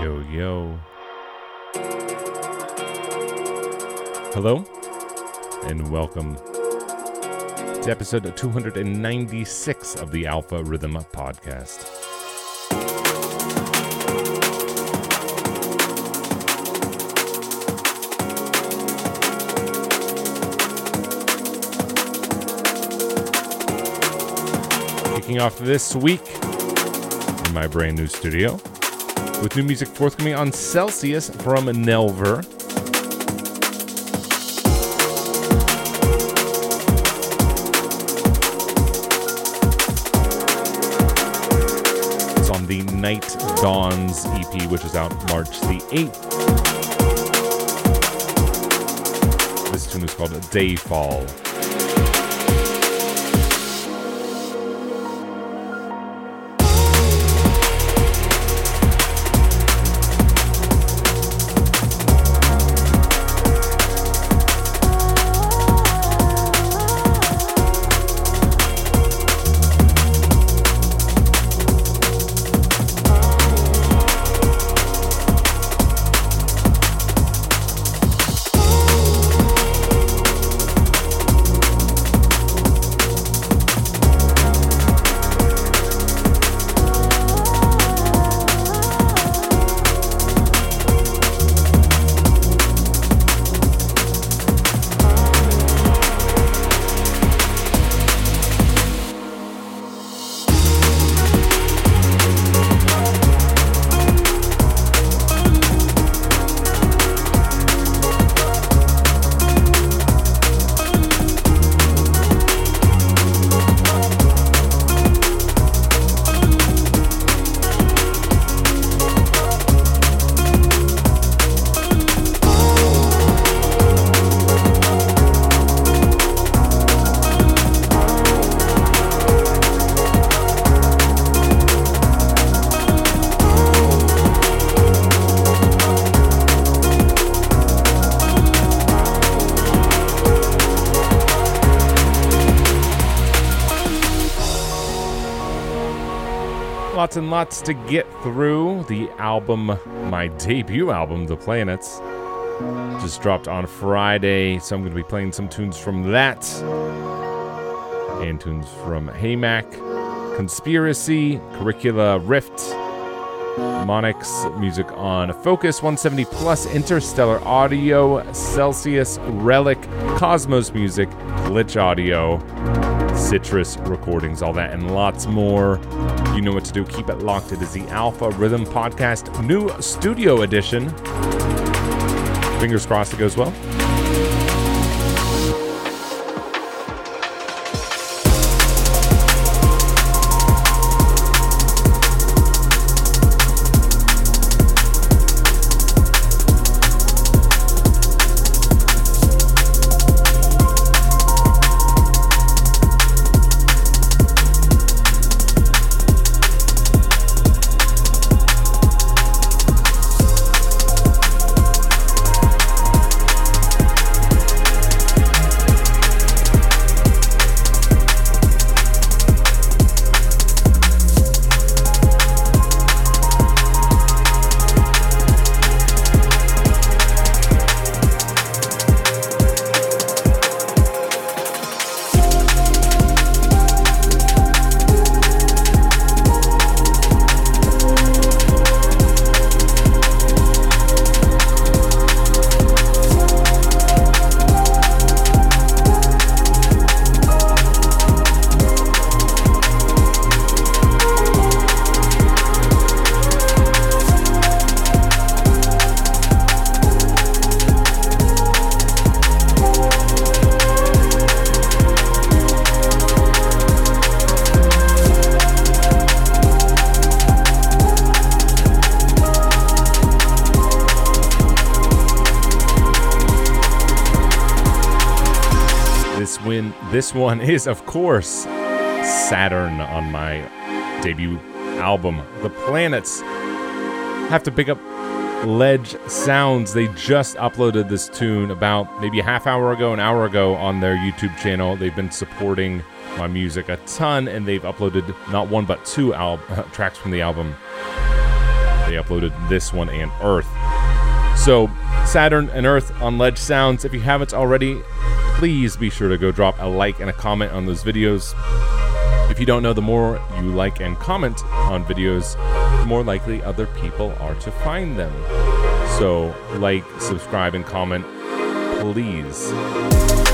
Yo, yo. Hello, and welcome to episode 296 of the Alpha Rhythm Podcast. Kicking off this week in my brand new studio with new music forthcoming on Celsius from Nelver. It's on the Night Dawns EP, which is out March the 8th. This tune is called Dayfall. Lots and lots to get through. The album, my debut album, The Planets, just dropped on Friday, so I'm going to be playing some tunes from that and tunes from Heymac, Conspiracy, Curricula Rift, Moniks, music on Fokuz 170 Plus, Interstellar Audio, Celsius, Relik, Cosmos Music, Glitch Audio. Citrus recordings, all that, and lots more. You know what to do. Keep it locked. It is the Alpha Rhythm Podcast, new studio edition. Fingers crossed it goes well. This one is, of course, Saturn on my debut album. The Planets have to pick up Ledge Sounds. They just uploaded this tune about maybe a half hour ago, an hour ago on their YouTube channel. They've been supporting my music a ton, and they've uploaded not one but two al- tracks from the album. they uploaded this one and Earth. So, Saturn and Earth on Ledge Sounds. If you haven't already, please be sure to go drop a like and a comment on those videos. If you don't know, the more you like and comment on videos, the more likely other people are to find them. So, like, subscribe, and comment, please.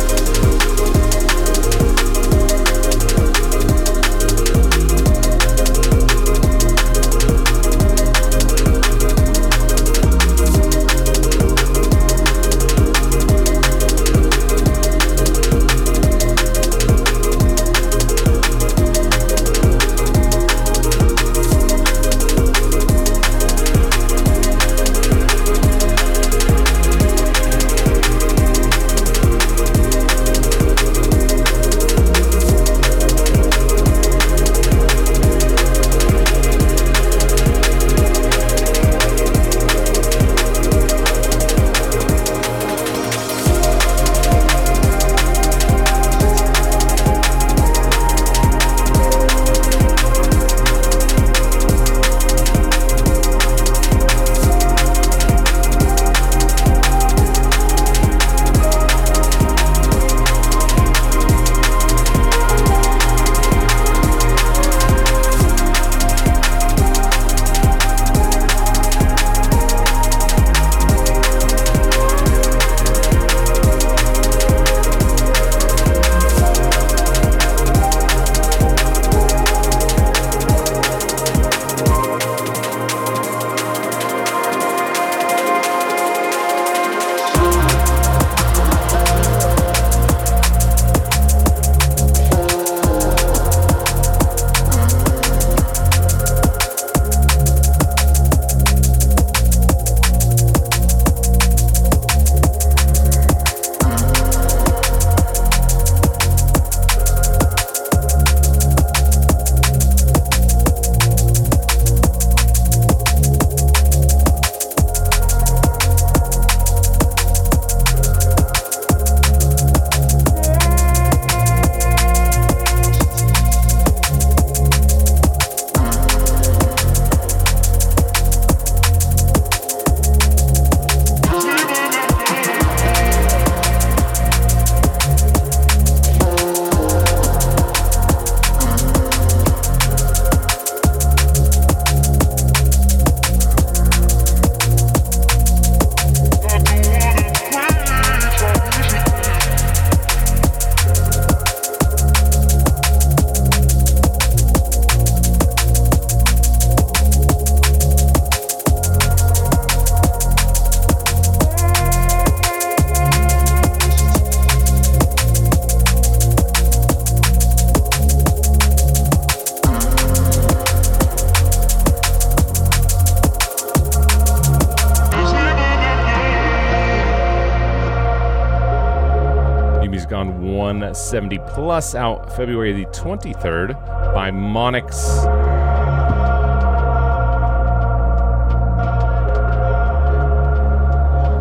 170 Plus out February the 23rd by Moniks.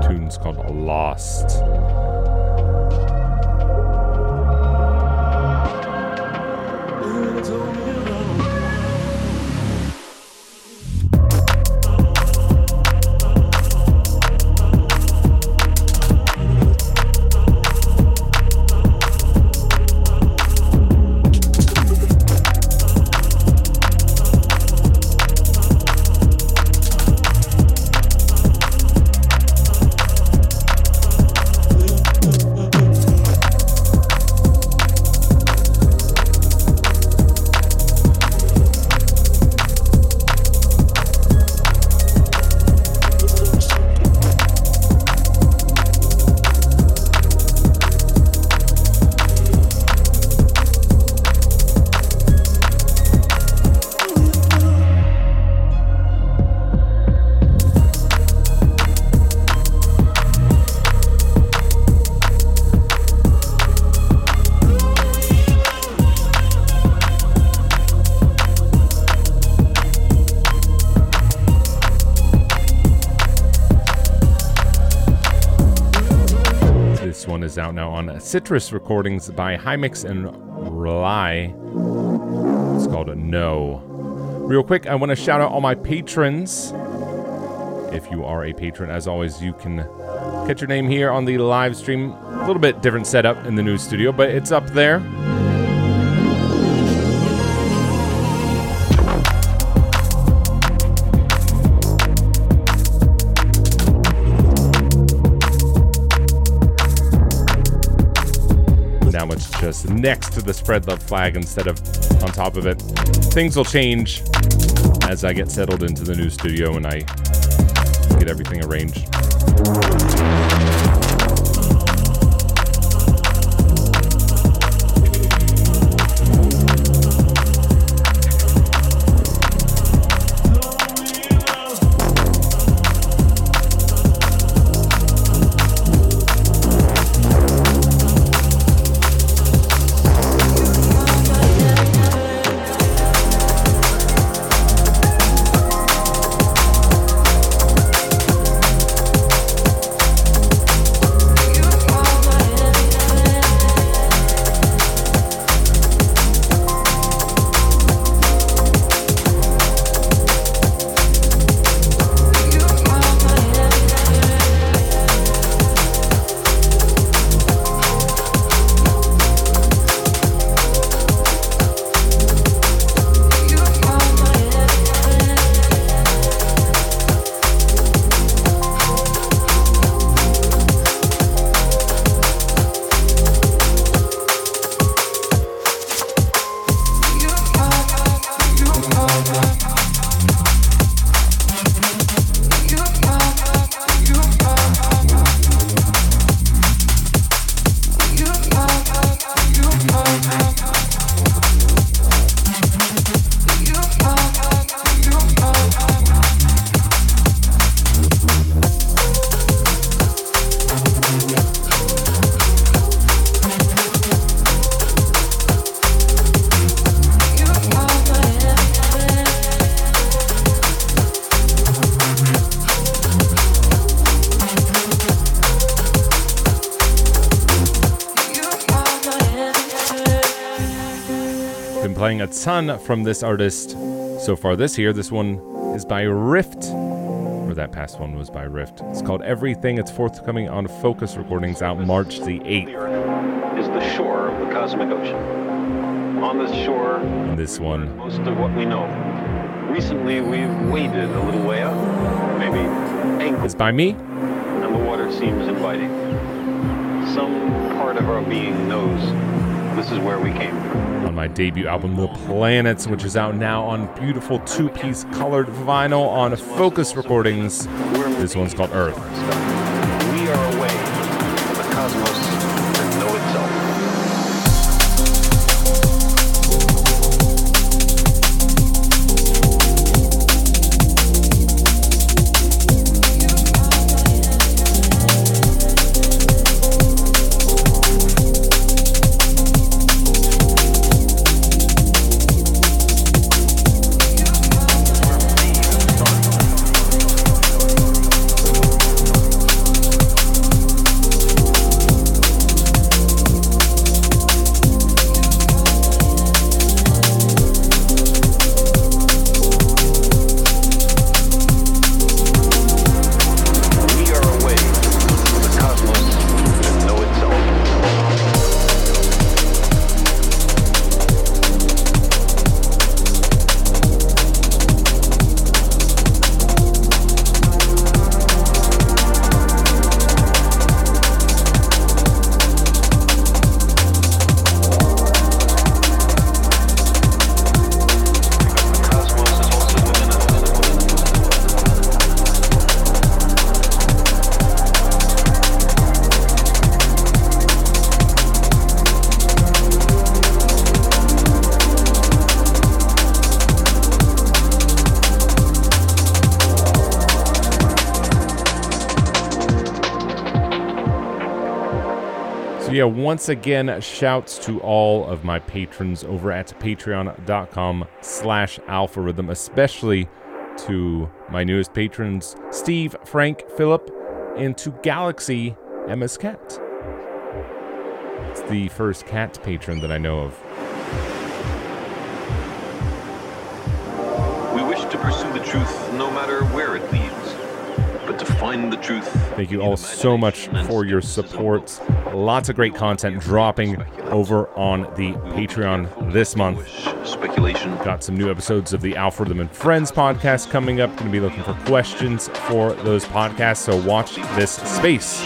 Tune's called Lost. One is out now on Citrus Recordings by Hymix and Rely. It's called Know. Real quick, I want to shout out all my patrons. if you are a patron. As always, you can catch your name here on the live stream. A little bit different setup in the new studio, but it's up there. Just next to the spread love flag instead of on top of it. Things will change as I get settled into the new studio and I get everything arranged. Ton from this artist so far this year. This one is by Rift, or that past one was by Rift. It's called Everything. It's forthcoming on Fokuz Recordings out March the 8th. Is the shore of the cosmic ocean. On this shore, and this one, most of what we know. Recently, we've waded a little way up, maybe ankle. It's by me, and the water seems inviting. Some part of our being knows this is where we came from. On my debut album, The Planets, which is out now on beautiful two piece colored vinyl on Fokuz Recordings. This one's called Earth. Once again, shouts to all of my patrons over at patreon.com slash alpharhythm, especially to my newest patrons, Steve, Frank, Philip, and to Galaxy MS Cat. It's the first cat patron that I know of. The truth. Thank you all so much for your support. Lots of great content dropping over on the Patreon this month. Speculation. Got some new episodes of the Alfredo and Friends podcast coming up. Going to be looking for questions for those podcasts, so watch this space.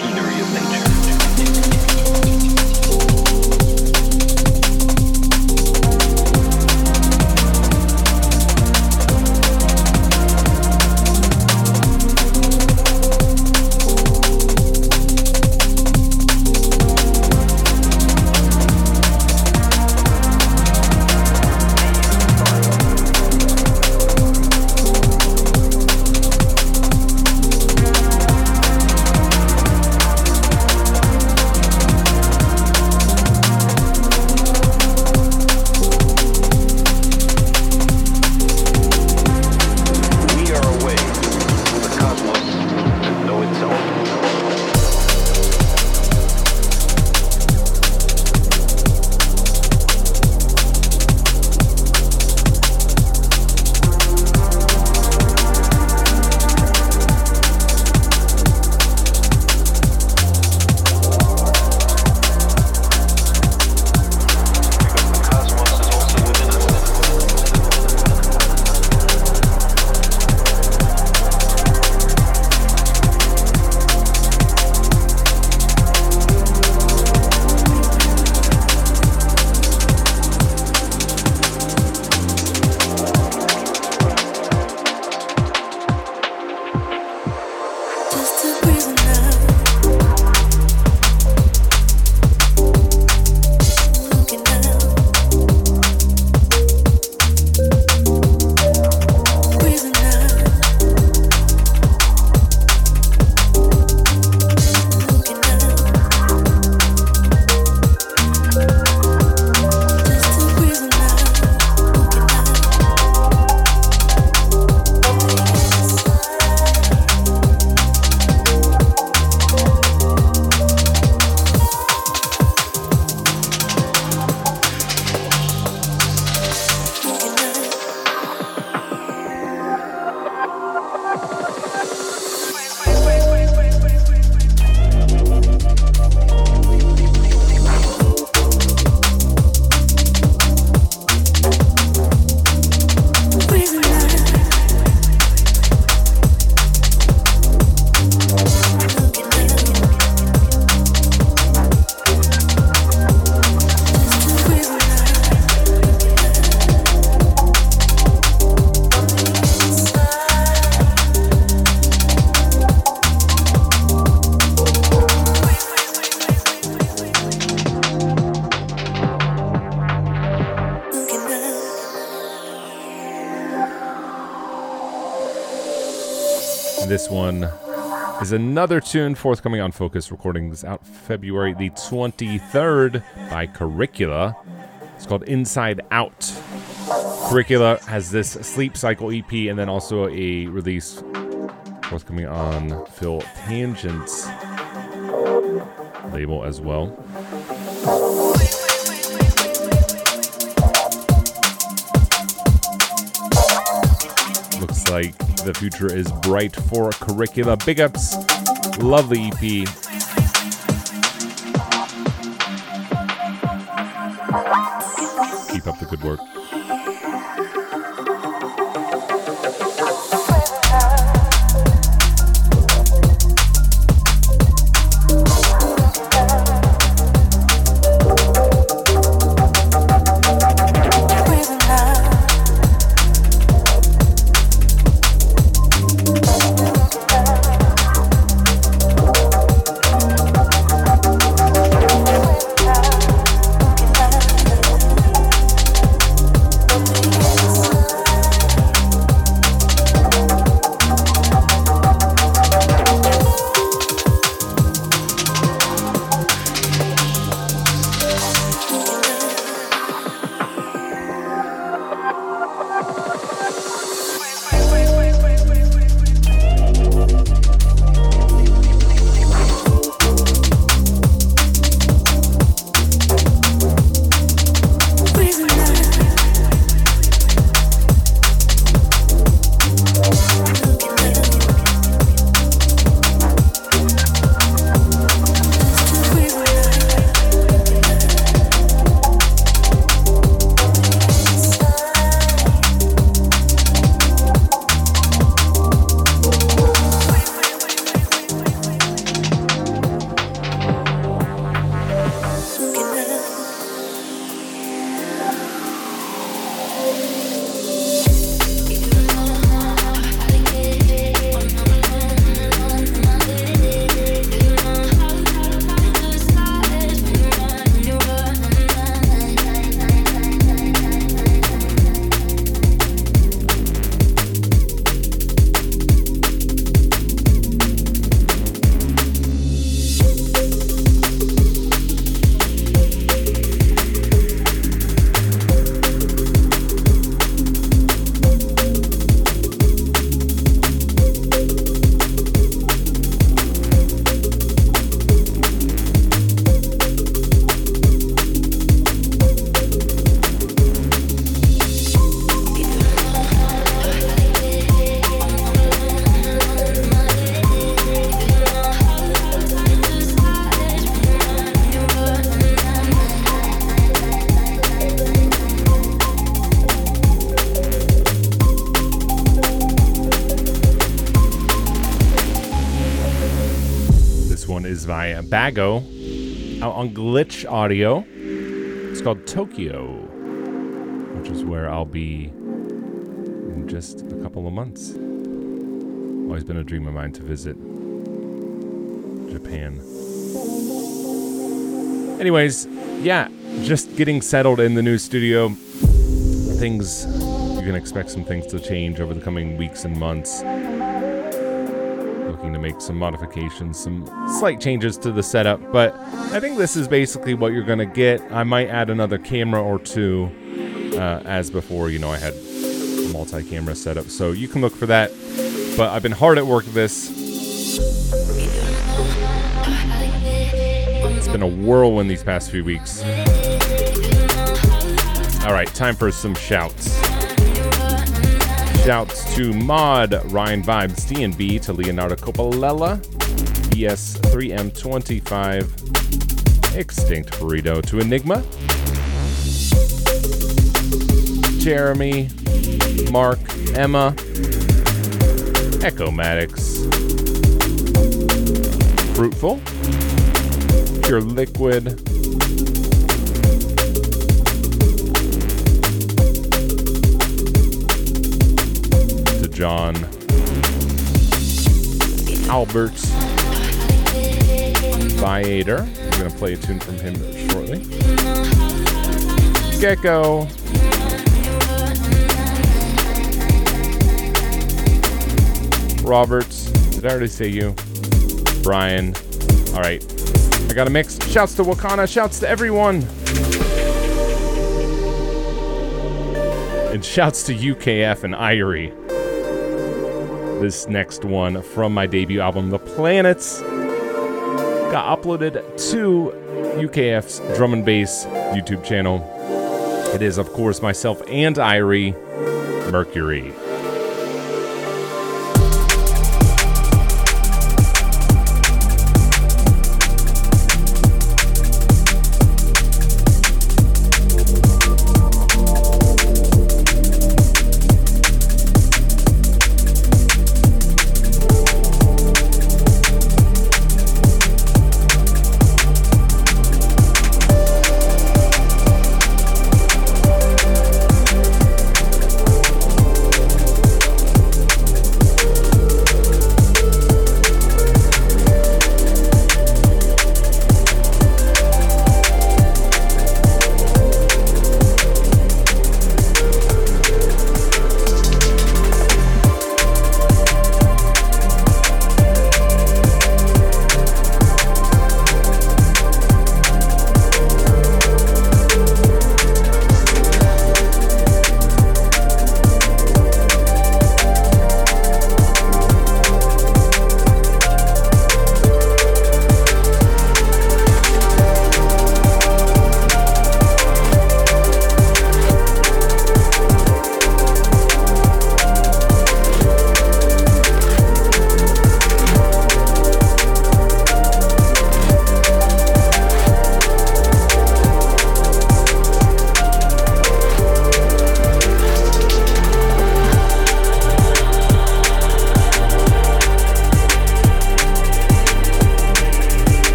Is another tune forthcoming on Fokuz Recordings out February the 23rd by Curricula. It's called Inside Out. Curricula has this Sleep Cycle EP and then also a release forthcoming on Phil Tangent's label as well. Looks like the future is bright for Curricula. Big ups. Lovely E EP. Keep up the good work. Bago out on Glitch Audio. It's called Tokyo, which is where I'll be in just a couple of months. Always been a dream of mine to visit Japan. Anyways, yeah, just getting settled in the new studio. Things, you can expect some things to change over the coming weeks and months. Looking to make some modifications, some slight changes to the setup, but I think this is basically what you're gonna get. I might add another camera or two, uh, as before. You know, I had a multi-camera setup, so you can look for that. But I've been hard at work this. It's been a whirlwind these past few weeks. All right, time for some shouts. Shouts to Mod, Ryan Vibes, DNB, to Leonardo Coppola, BS3M25, Extinct Burrito, to Enigma, Jeremy, Mark, Emma, Echo Maddox, Fruitful, Pure Liquid, John, Albert, Viator. I'm going to play a tune from him shortly. Gecko. Roberts. Did I already say you? Brian. All right. I got a mix. Shouts to Wakana. Shouts to everyone. And shouts to UKF and IYRE. This next one from my debut album, The Planets, got uploaded to UKF's drum and bass YouTube channel. It is, of course, myself and IYRE, Mercury.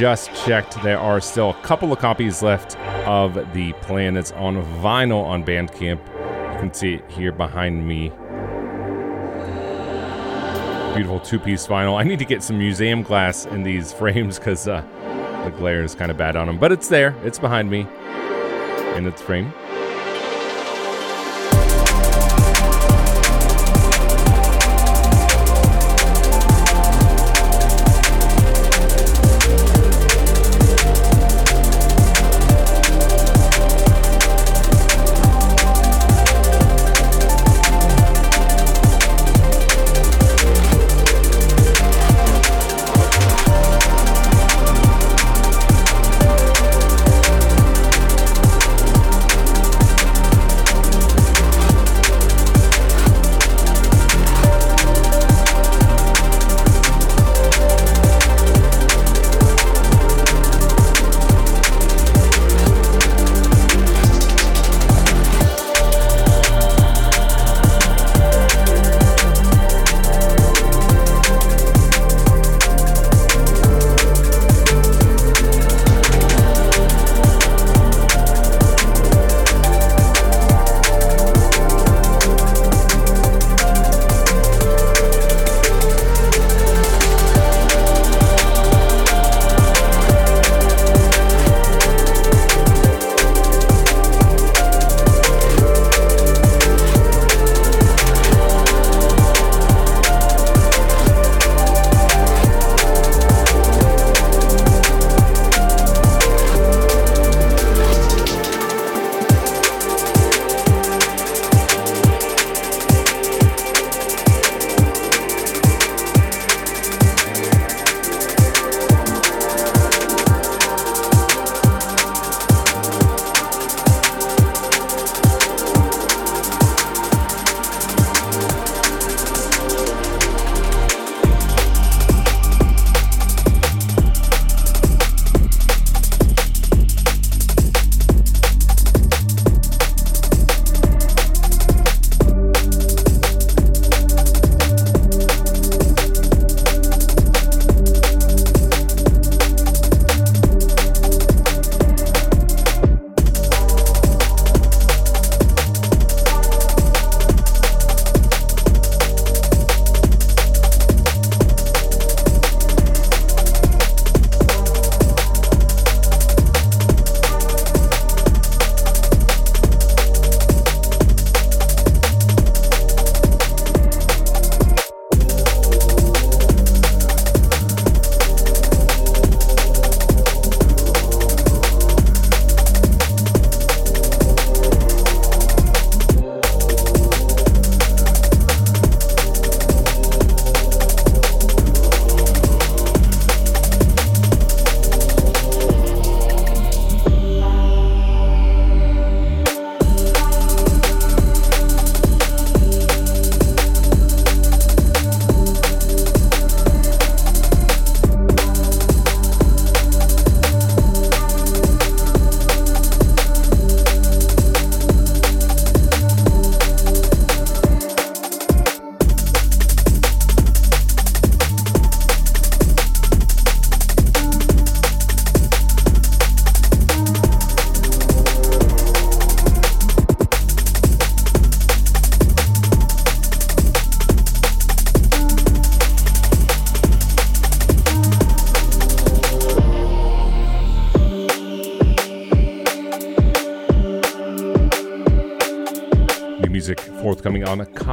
Just checked. There are still a couple of copies left of the Planets on vinyl on Bandcamp. You can see it here behind me. Beautiful two-piece vinyl. I need to get some museum glass in these frames because uh, the glare is kind of bad on them. But it's there. It's behind me in its frame.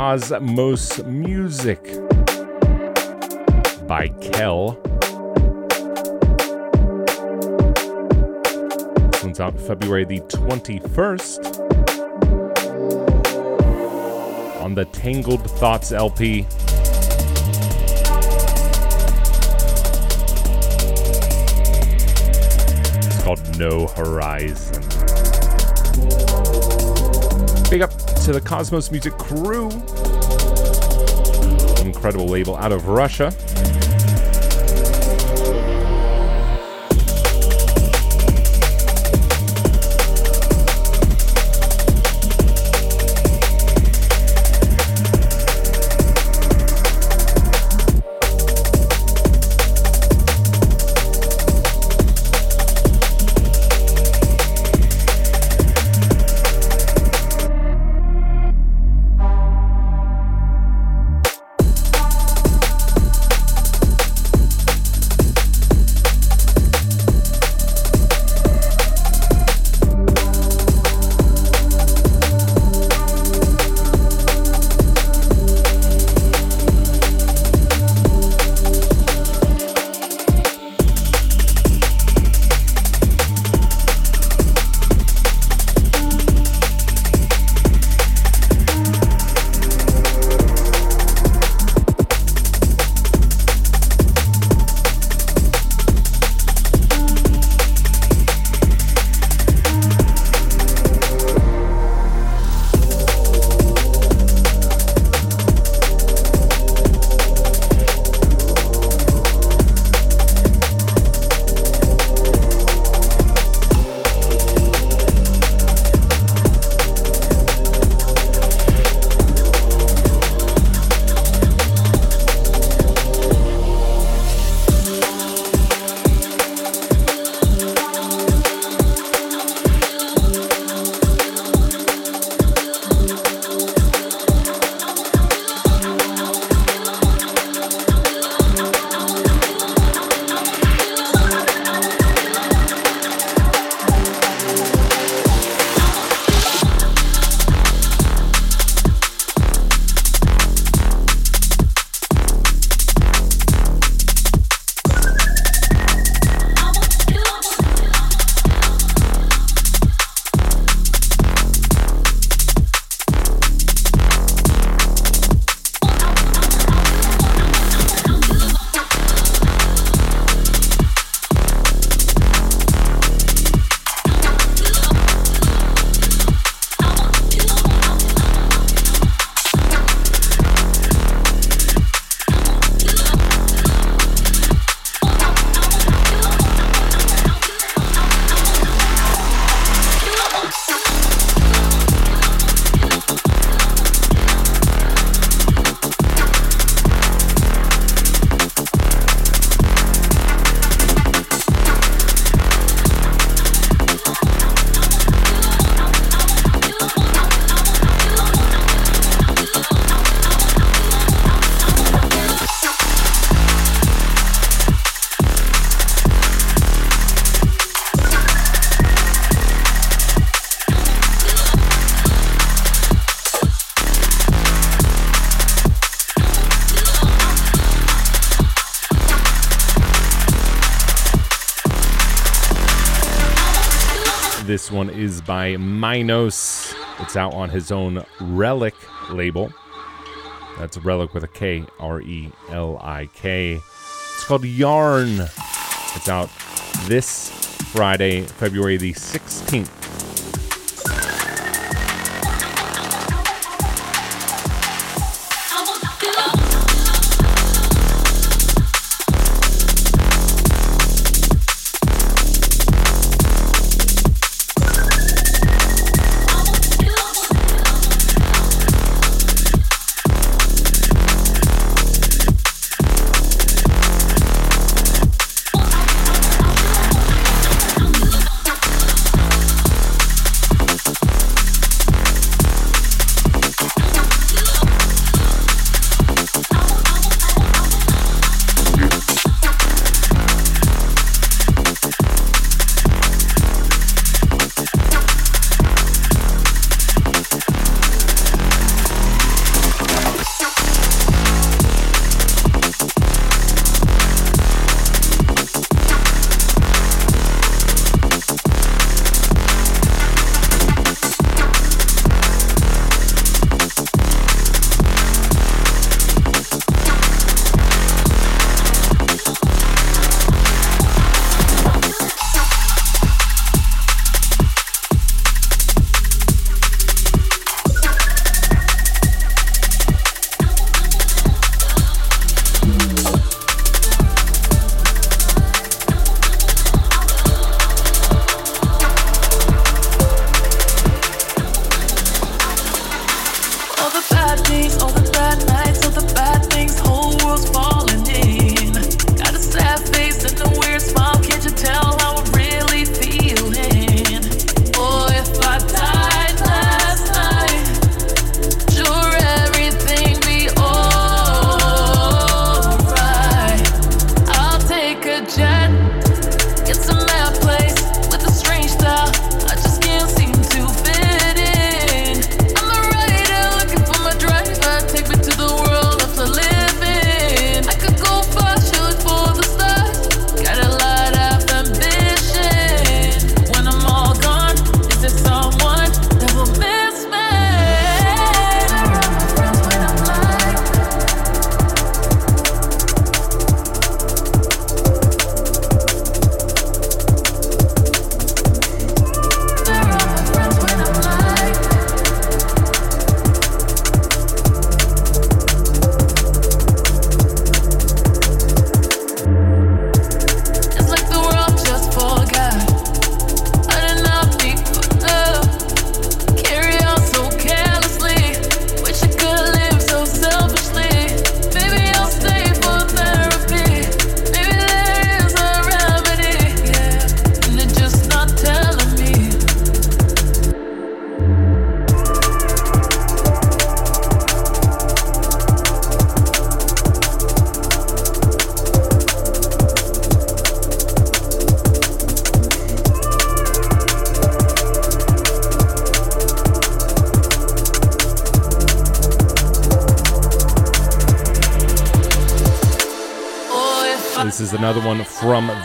Kos.Mos.Music by Kel. This one's out February the 21st on the Tangled Thoughts LP. It's called No Horizon. Big up to the Kos.Mos.Music crew. Incredible label out of Russia. By Minos. It's out on his own Relik label. That's Relik with a K, R E L I K. It's called Yarn. It's out this Friday, February the 16th.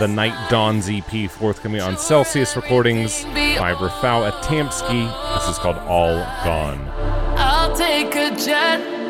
The Night Dawns EP, forthcoming on Celsius Recordings by Rafau Etamski. This is called All Gone. I'll take a jet.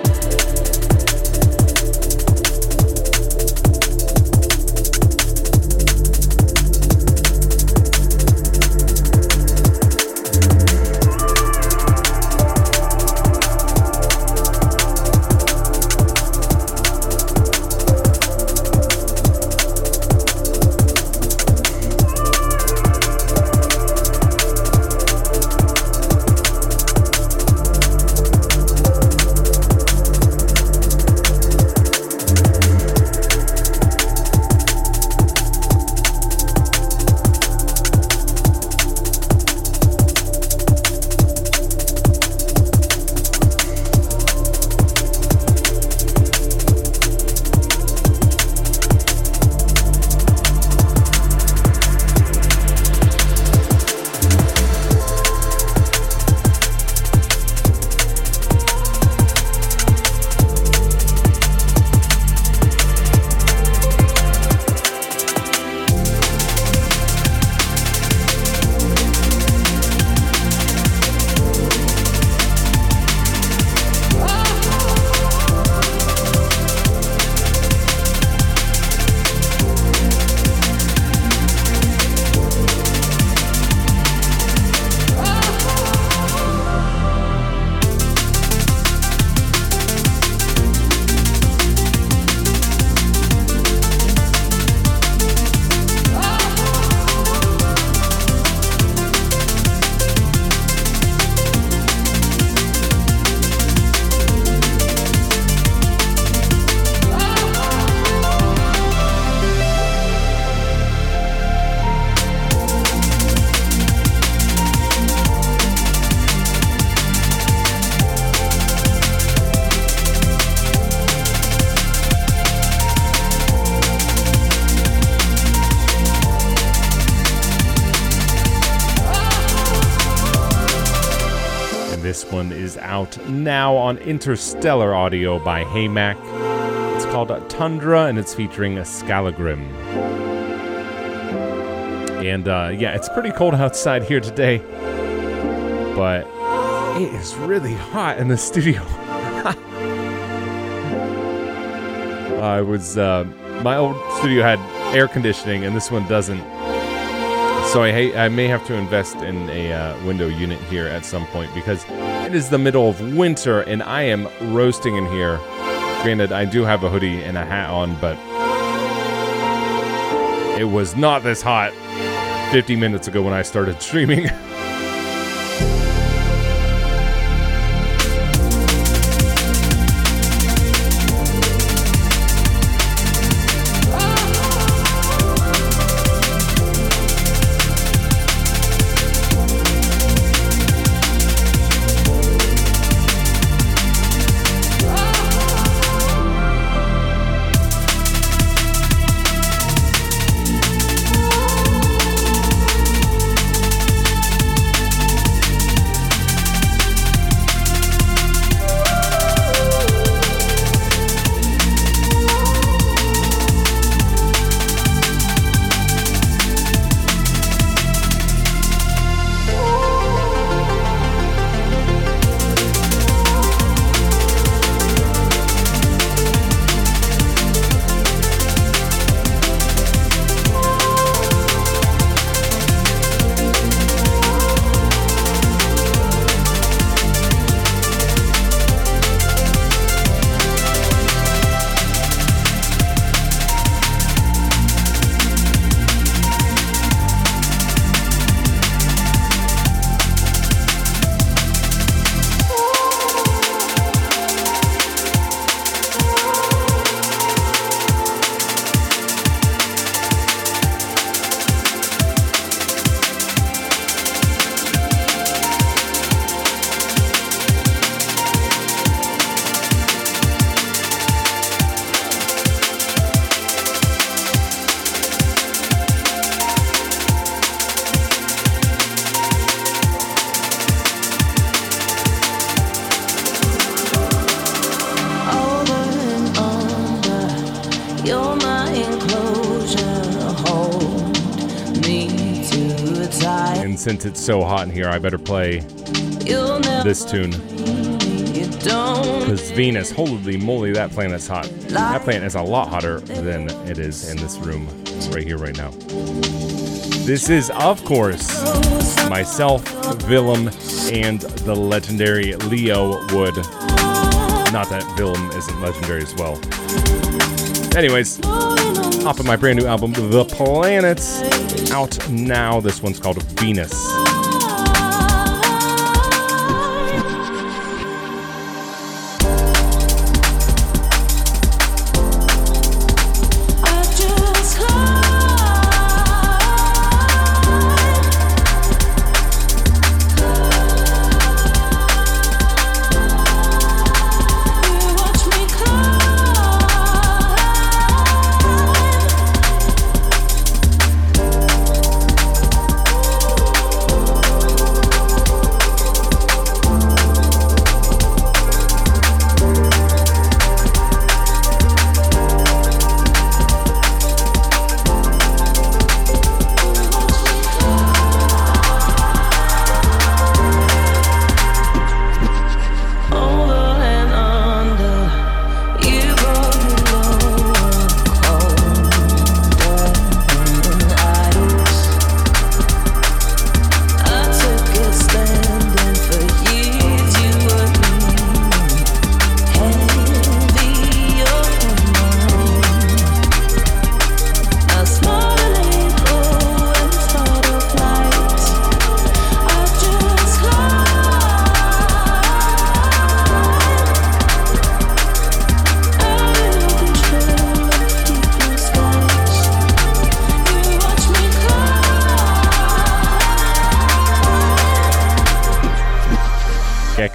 Out now on Interstellar Audio by Heymac. It's called Tundra and it's featuring Skallagrim. And uh, yeah, it's pretty cold outside here today, but it is really hot in the studio. I was, uh, my old studio had air conditioning and this one doesn't. So I, I may have to invest in a uh, window unit here at some point because it is the middle of winter and I am roasting in here. Granted, I do have a hoodie and a hat on, but it was not this hot 50 minutes ago when I started streaming. since it's so hot in here, I better play this tune. Because Venus, holy moly, that planet's hot. That planet is a lot hotter than it is in this room right here, right now. This is, of course, myself, Villem, and the legendary Leo Wood. Not that Villem isn't legendary as well. Anyways, off of my brand new album, The Planets, out now. This one's called Venus.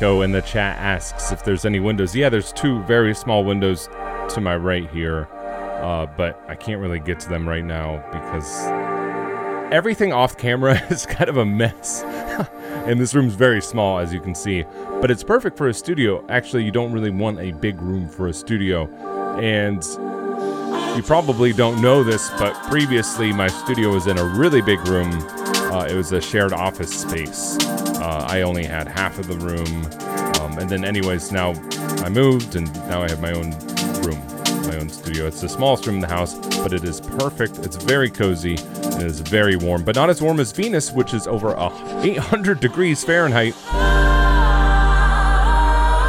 Gecko in the chat asks if there's any windows. Yeah, there's two very small windows to my right here, uh, but I can't really get to them right now because everything off camera is kind of a mess. and this room's very small, as you can see, but it's perfect for a studio. Actually, you don't really want a big room for a studio. And you probably don't know this, but previously my studio was in a really big room. Uh, it was a shared office space. Uh, I only had half of the room. Um, and then, anyways, now I moved and now I have my own room, my own studio. It's the smallest room in the house, but it is perfect. It's very cozy. It is very warm, but not as warm as Venus, which is over a 800 degrees Fahrenheit,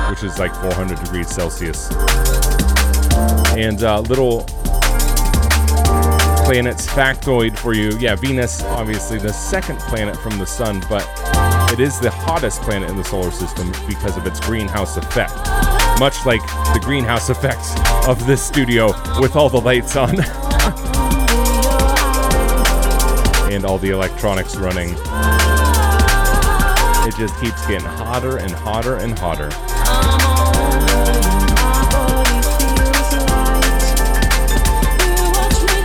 which is like 400 degrees Celsius. And uh, little planets factoid for you. Yeah, Venus, obviously the second planet from the sun, but it is the hottest planet in the solar system because of its greenhouse effect. Much like the greenhouse effects of this studio with all the lights on and all the electronics running. It just keeps getting hotter and hotter and hotter.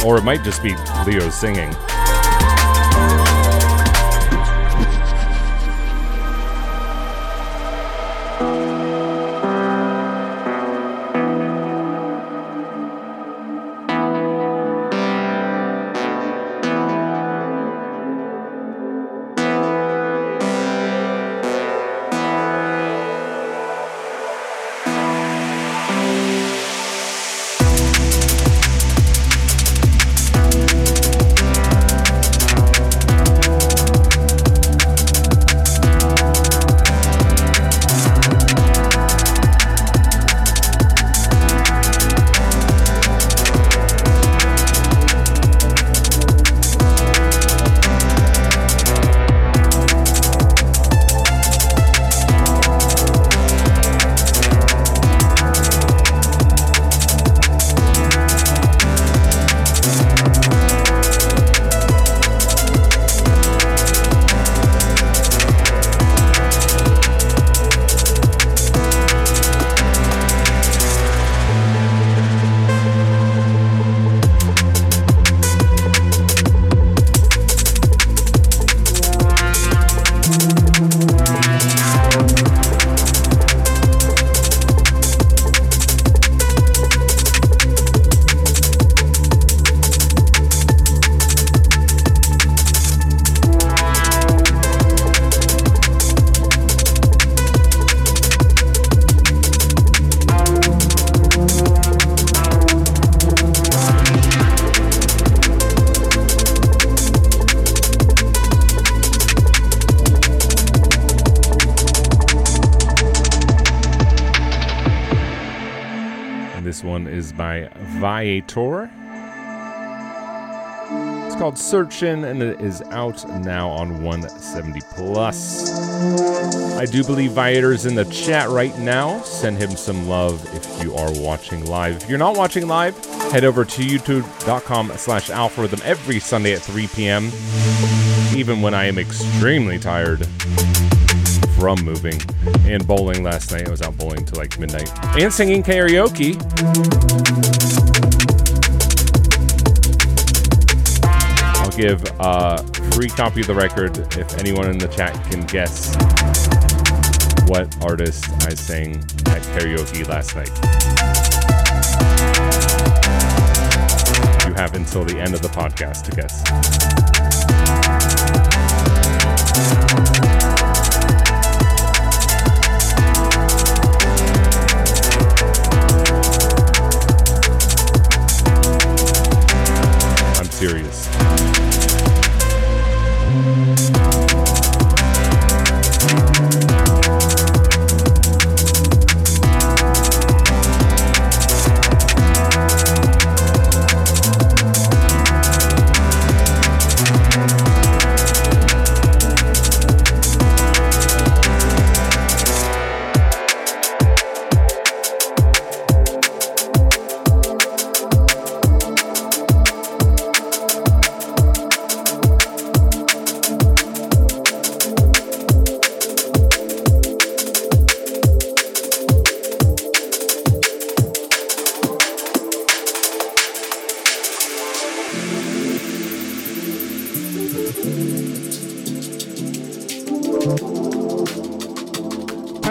Or it might just be Leo singing. This one is by Viator. It's called Searchin' and it is out now on 170 Plus. I do believe Viator's in the chat right now. Send him some love if you are watching live. If you're not watching live, head over to youtube.com slash alpharhythm every Sunday at 3 p.m. Even when I am extremely tired from moving and bowling last night. I was out bowling till like midnight and singing karaoke. I'll give a free copy of the record if anyone in the chat can guess what artist I sang at karaoke last night. You have until the end of the podcast to guess.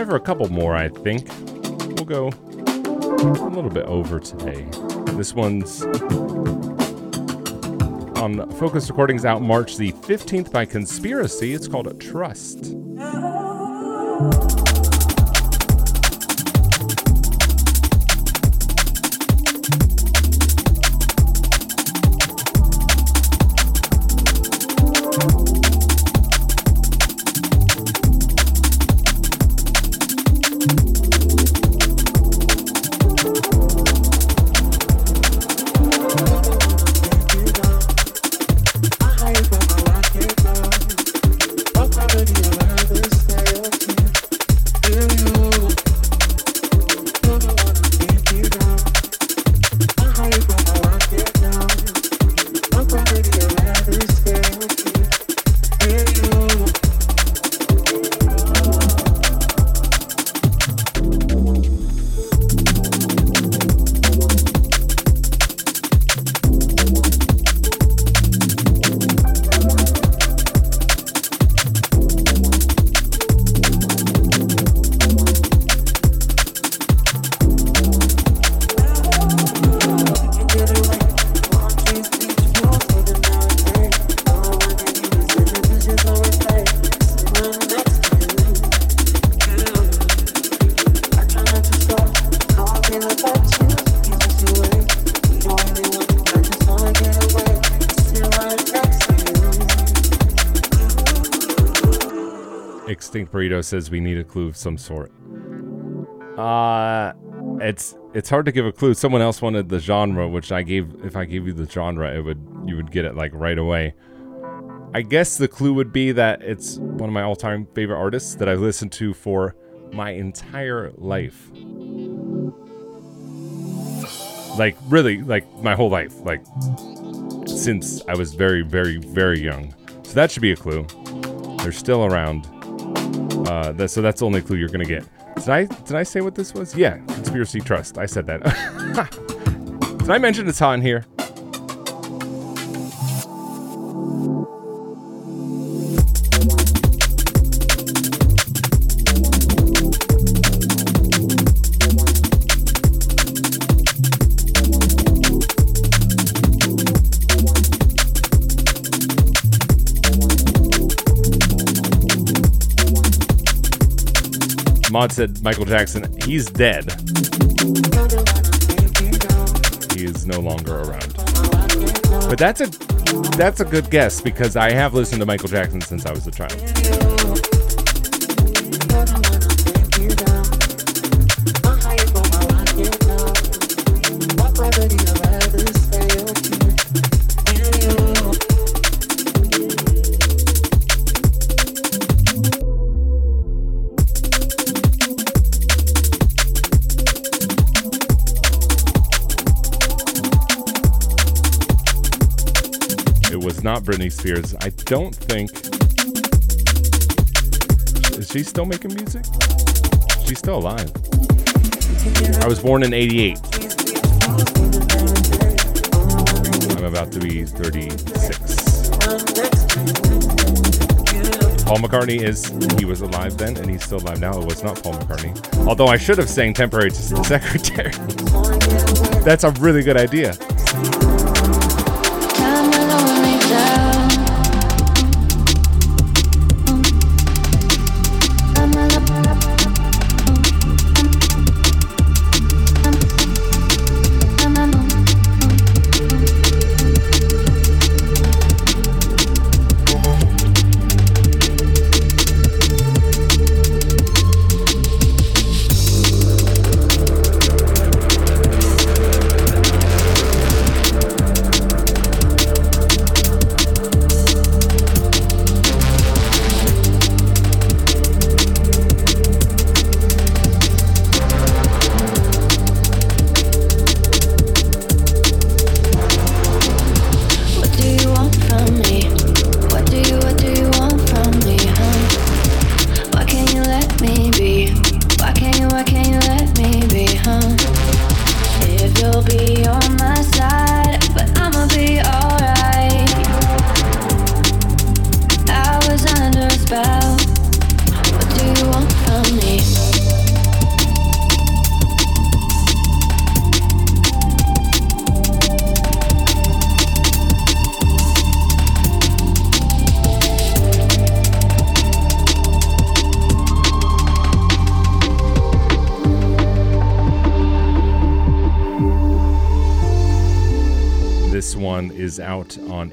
Time for a couple more, I think. We'll go a little bit over today. This one's on Fokuz Recordings out March the 15th by Conspiracy. It's called Trust. Says we need a clue of some sort. Uh it's it's hard to give a clue. Someone else wanted the genre, which I gave if I gave you the genre, it would you would get it like right away. I guess the clue would be that it's one of my all-time favorite artists that I've listened to for my entire life. Like really, like my whole life, like since I was very, very, very young. So that should be a clue. They're still around. Uh, that, so that's the only clue you're gonna get. Did I did I say what this was? Yeah, conspiracy trust. I said that. did I mention it's hot in here? Mod said Michael Jackson, he's dead. He is no longer around. But that's a that's a good guess because I have listened to Michael Jackson since I was a child. Not Britney Spears. I don't think. Is she still making music? She's still alive. I was born in 88. I'm about to be 36. Paul McCartney is, he was alive then and he's still alive now. It was not Paul McCartney. Although I should have sang Temporary Secretary. That's a really good idea.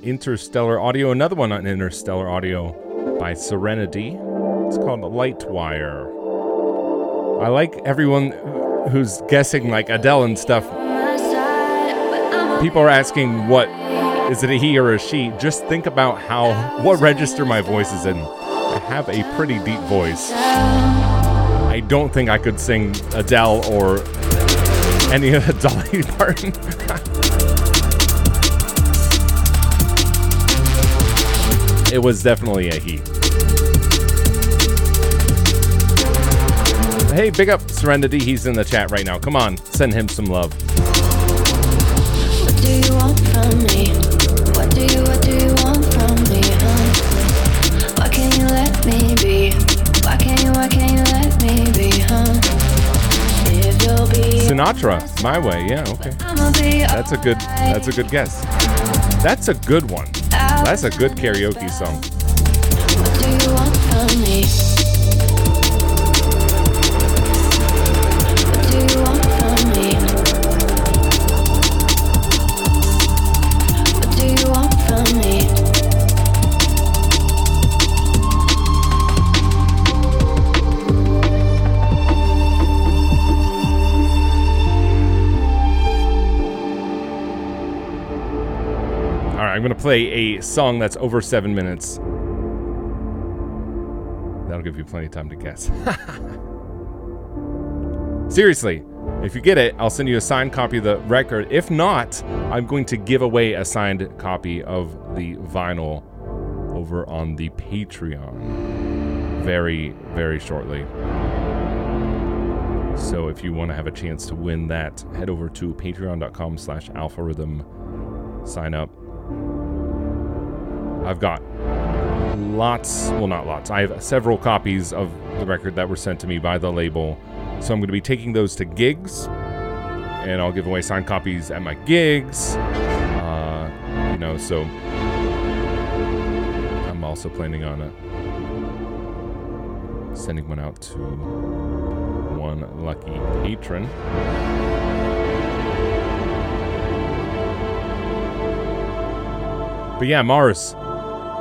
Interstellar Audio. Another one on Interstellar Audio by Sereni7. It's called Lightwire. I like everyone who's guessing like Adele and stuff. People are asking what is it a he or a she? Just think about how what register my voice is in. I have a pretty deep voice. I don't think I could sing Adele or any of Dolly Parton. It was definitely a he. Hey, big up Sereni7. He's in the chat right now. Come on, send him some love. What do you want from me? What do you, what do you want from me, huh? Why can't you let me be? Why can't you, why can't you let me be, huh? If you'll be Sinatra, my way. Yeah, okay. That's a good. That's a good guess. That's a good one. That's a good karaoke song. I'm gonna play a song that's over seven minutes. That'll give you plenty of time to guess. Seriously, if you get it, I'll send you a signed copy of the record. If not, I'm going to give away a signed copy of the vinyl over on the Patreon very, very shortly. So if you want to have a chance to win that, head over to patreon.com slash alpharhythm. Sign up. I've got lots, well, not lots. I have several copies of the record that were sent to me by the label. So I'm going to be taking those to gigs, and I'll give away signed copies at my gigs. Uh, you know, so I'm also planning on uh, sending one out to one lucky patron. But yeah, Mars,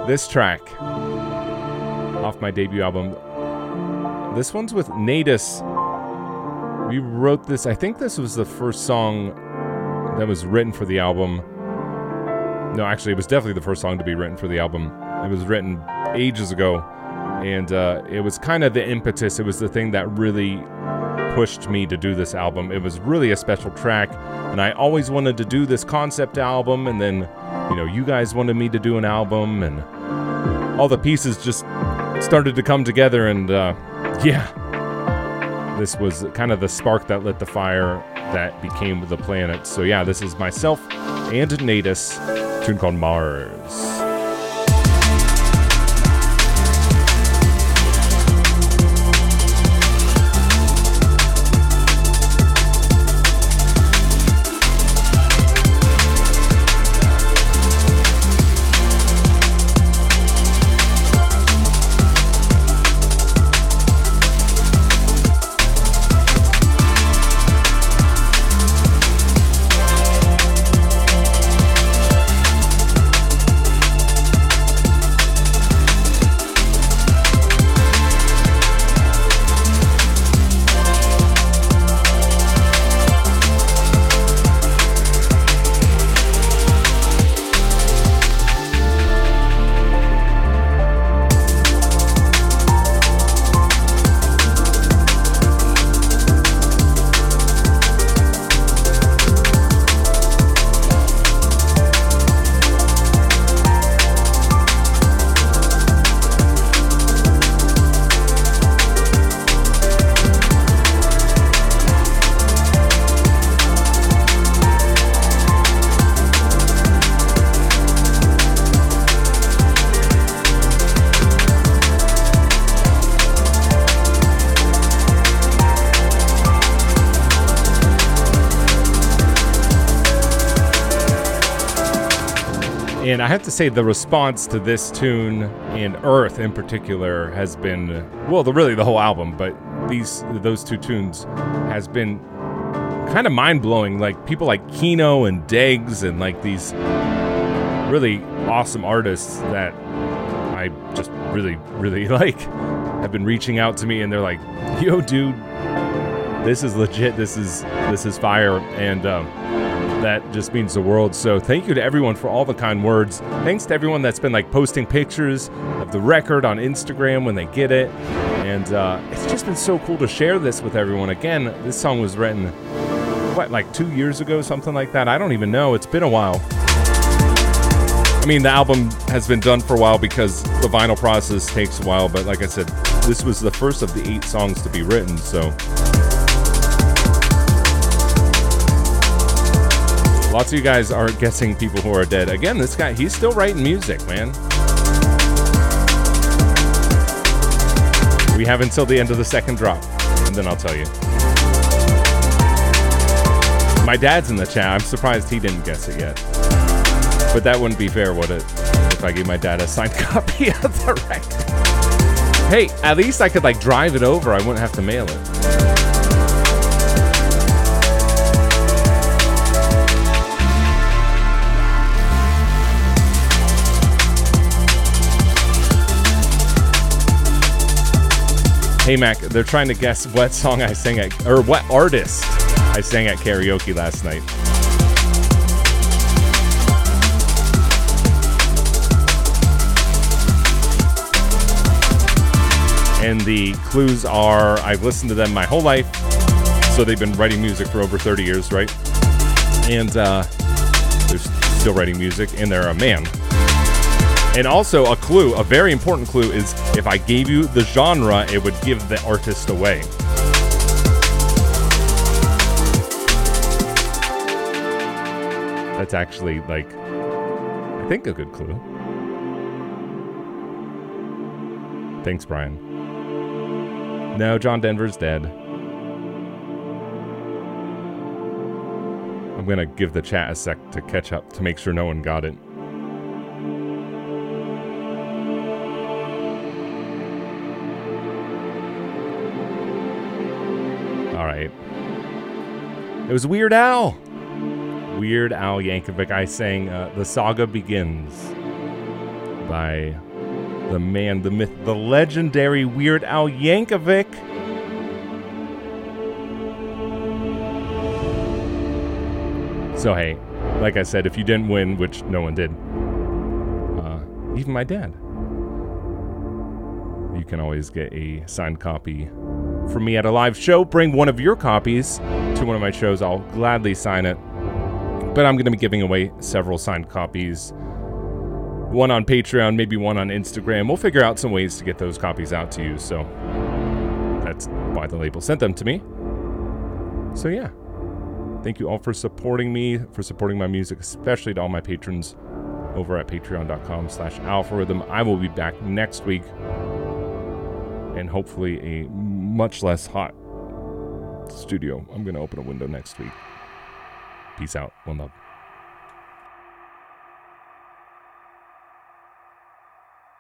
this track off my debut album. This one's with Natus. We wrote this, I think this was the first song that was written for the album. No, actually, it was definitely the first song to be written for the album. It was written ages ago, and uh, it was kind of the impetus. It was the thing that really pushed me to do this album. It was really a special track, and I always wanted to do this concept album, and then you know, you guys wanted me to do an album, and all the pieces just started to come together. And uh, yeah, this was kind of the spark that lit the fire that became the planet. So yeah, this is myself and Natus, tune called Mars. And I have to say, the response to this tune and Earth in particular has been well, the, really the whole album, but these those two tunes has been kind of mind blowing. Like people like Kino and Degs and like these really awesome artists that I just really really like have been reaching out to me, and they're like, "Yo, dude, this is legit. This is this is fire." And um, that just means the world. So thank you to everyone for all the kind words. Thanks to everyone that's been like posting pictures of the record on Instagram when they get it. And uh, it's just been so cool to share this with everyone. Again, this song was written, what, like two years ago, something like that? I don't even know. It's been a while. I mean, the album has been done for a while because the vinyl process takes a while, but like I said, this was the first of the eight songs to be written, so Lots of you guys are guessing people who are dead. Again, this guy, he's still writing music, man. We have until the end of the second drop, and then I'll tell you. My dad's in the chat. I'm surprised he didn't guess it yet. But that wouldn't be fair, would it? If I gave my dad a signed copy of the record. Hey, at least I could like drive it over. I wouldn't have to mail it. Hey Mac, they're trying to guess what song I sang at, or what artist I sang at karaoke last night. And the clues are I've listened to them my whole life, so they've been writing music for over 30 years, right? And uh, they're still writing music, and they're a man. And also, a clue, a very important clue, is if I gave you the genre, it would give the artist away. That's actually, like, I think a good clue. Thanks, Brian. No, John Denver's dead. I'm gonna give the chat a sec to catch up to make sure no one got it. It was Weird Al. Weird Al Yankovic. I sang uh, The Saga Begins by the man, the myth, the legendary Weird Al Yankovic. So, hey, like I said, if you didn't win, which no one did, uh, even my dad, you can always get a signed copy from me at a live show. Bring one of your copies to one of my shows. I'll gladly sign it. But I'm going to be giving away several signed copies. One on Patreon, maybe one on Instagram. We'll figure out some ways to get those copies out to you. So that's why the label sent them to me. So yeah. Thank you all for supporting me, for supporting my music, especially to all my patrons over at patreon.com slash alpharhythm. I will be back next week and hopefully a much less hot studio. I'm going to open a window next week. Peace out. One love.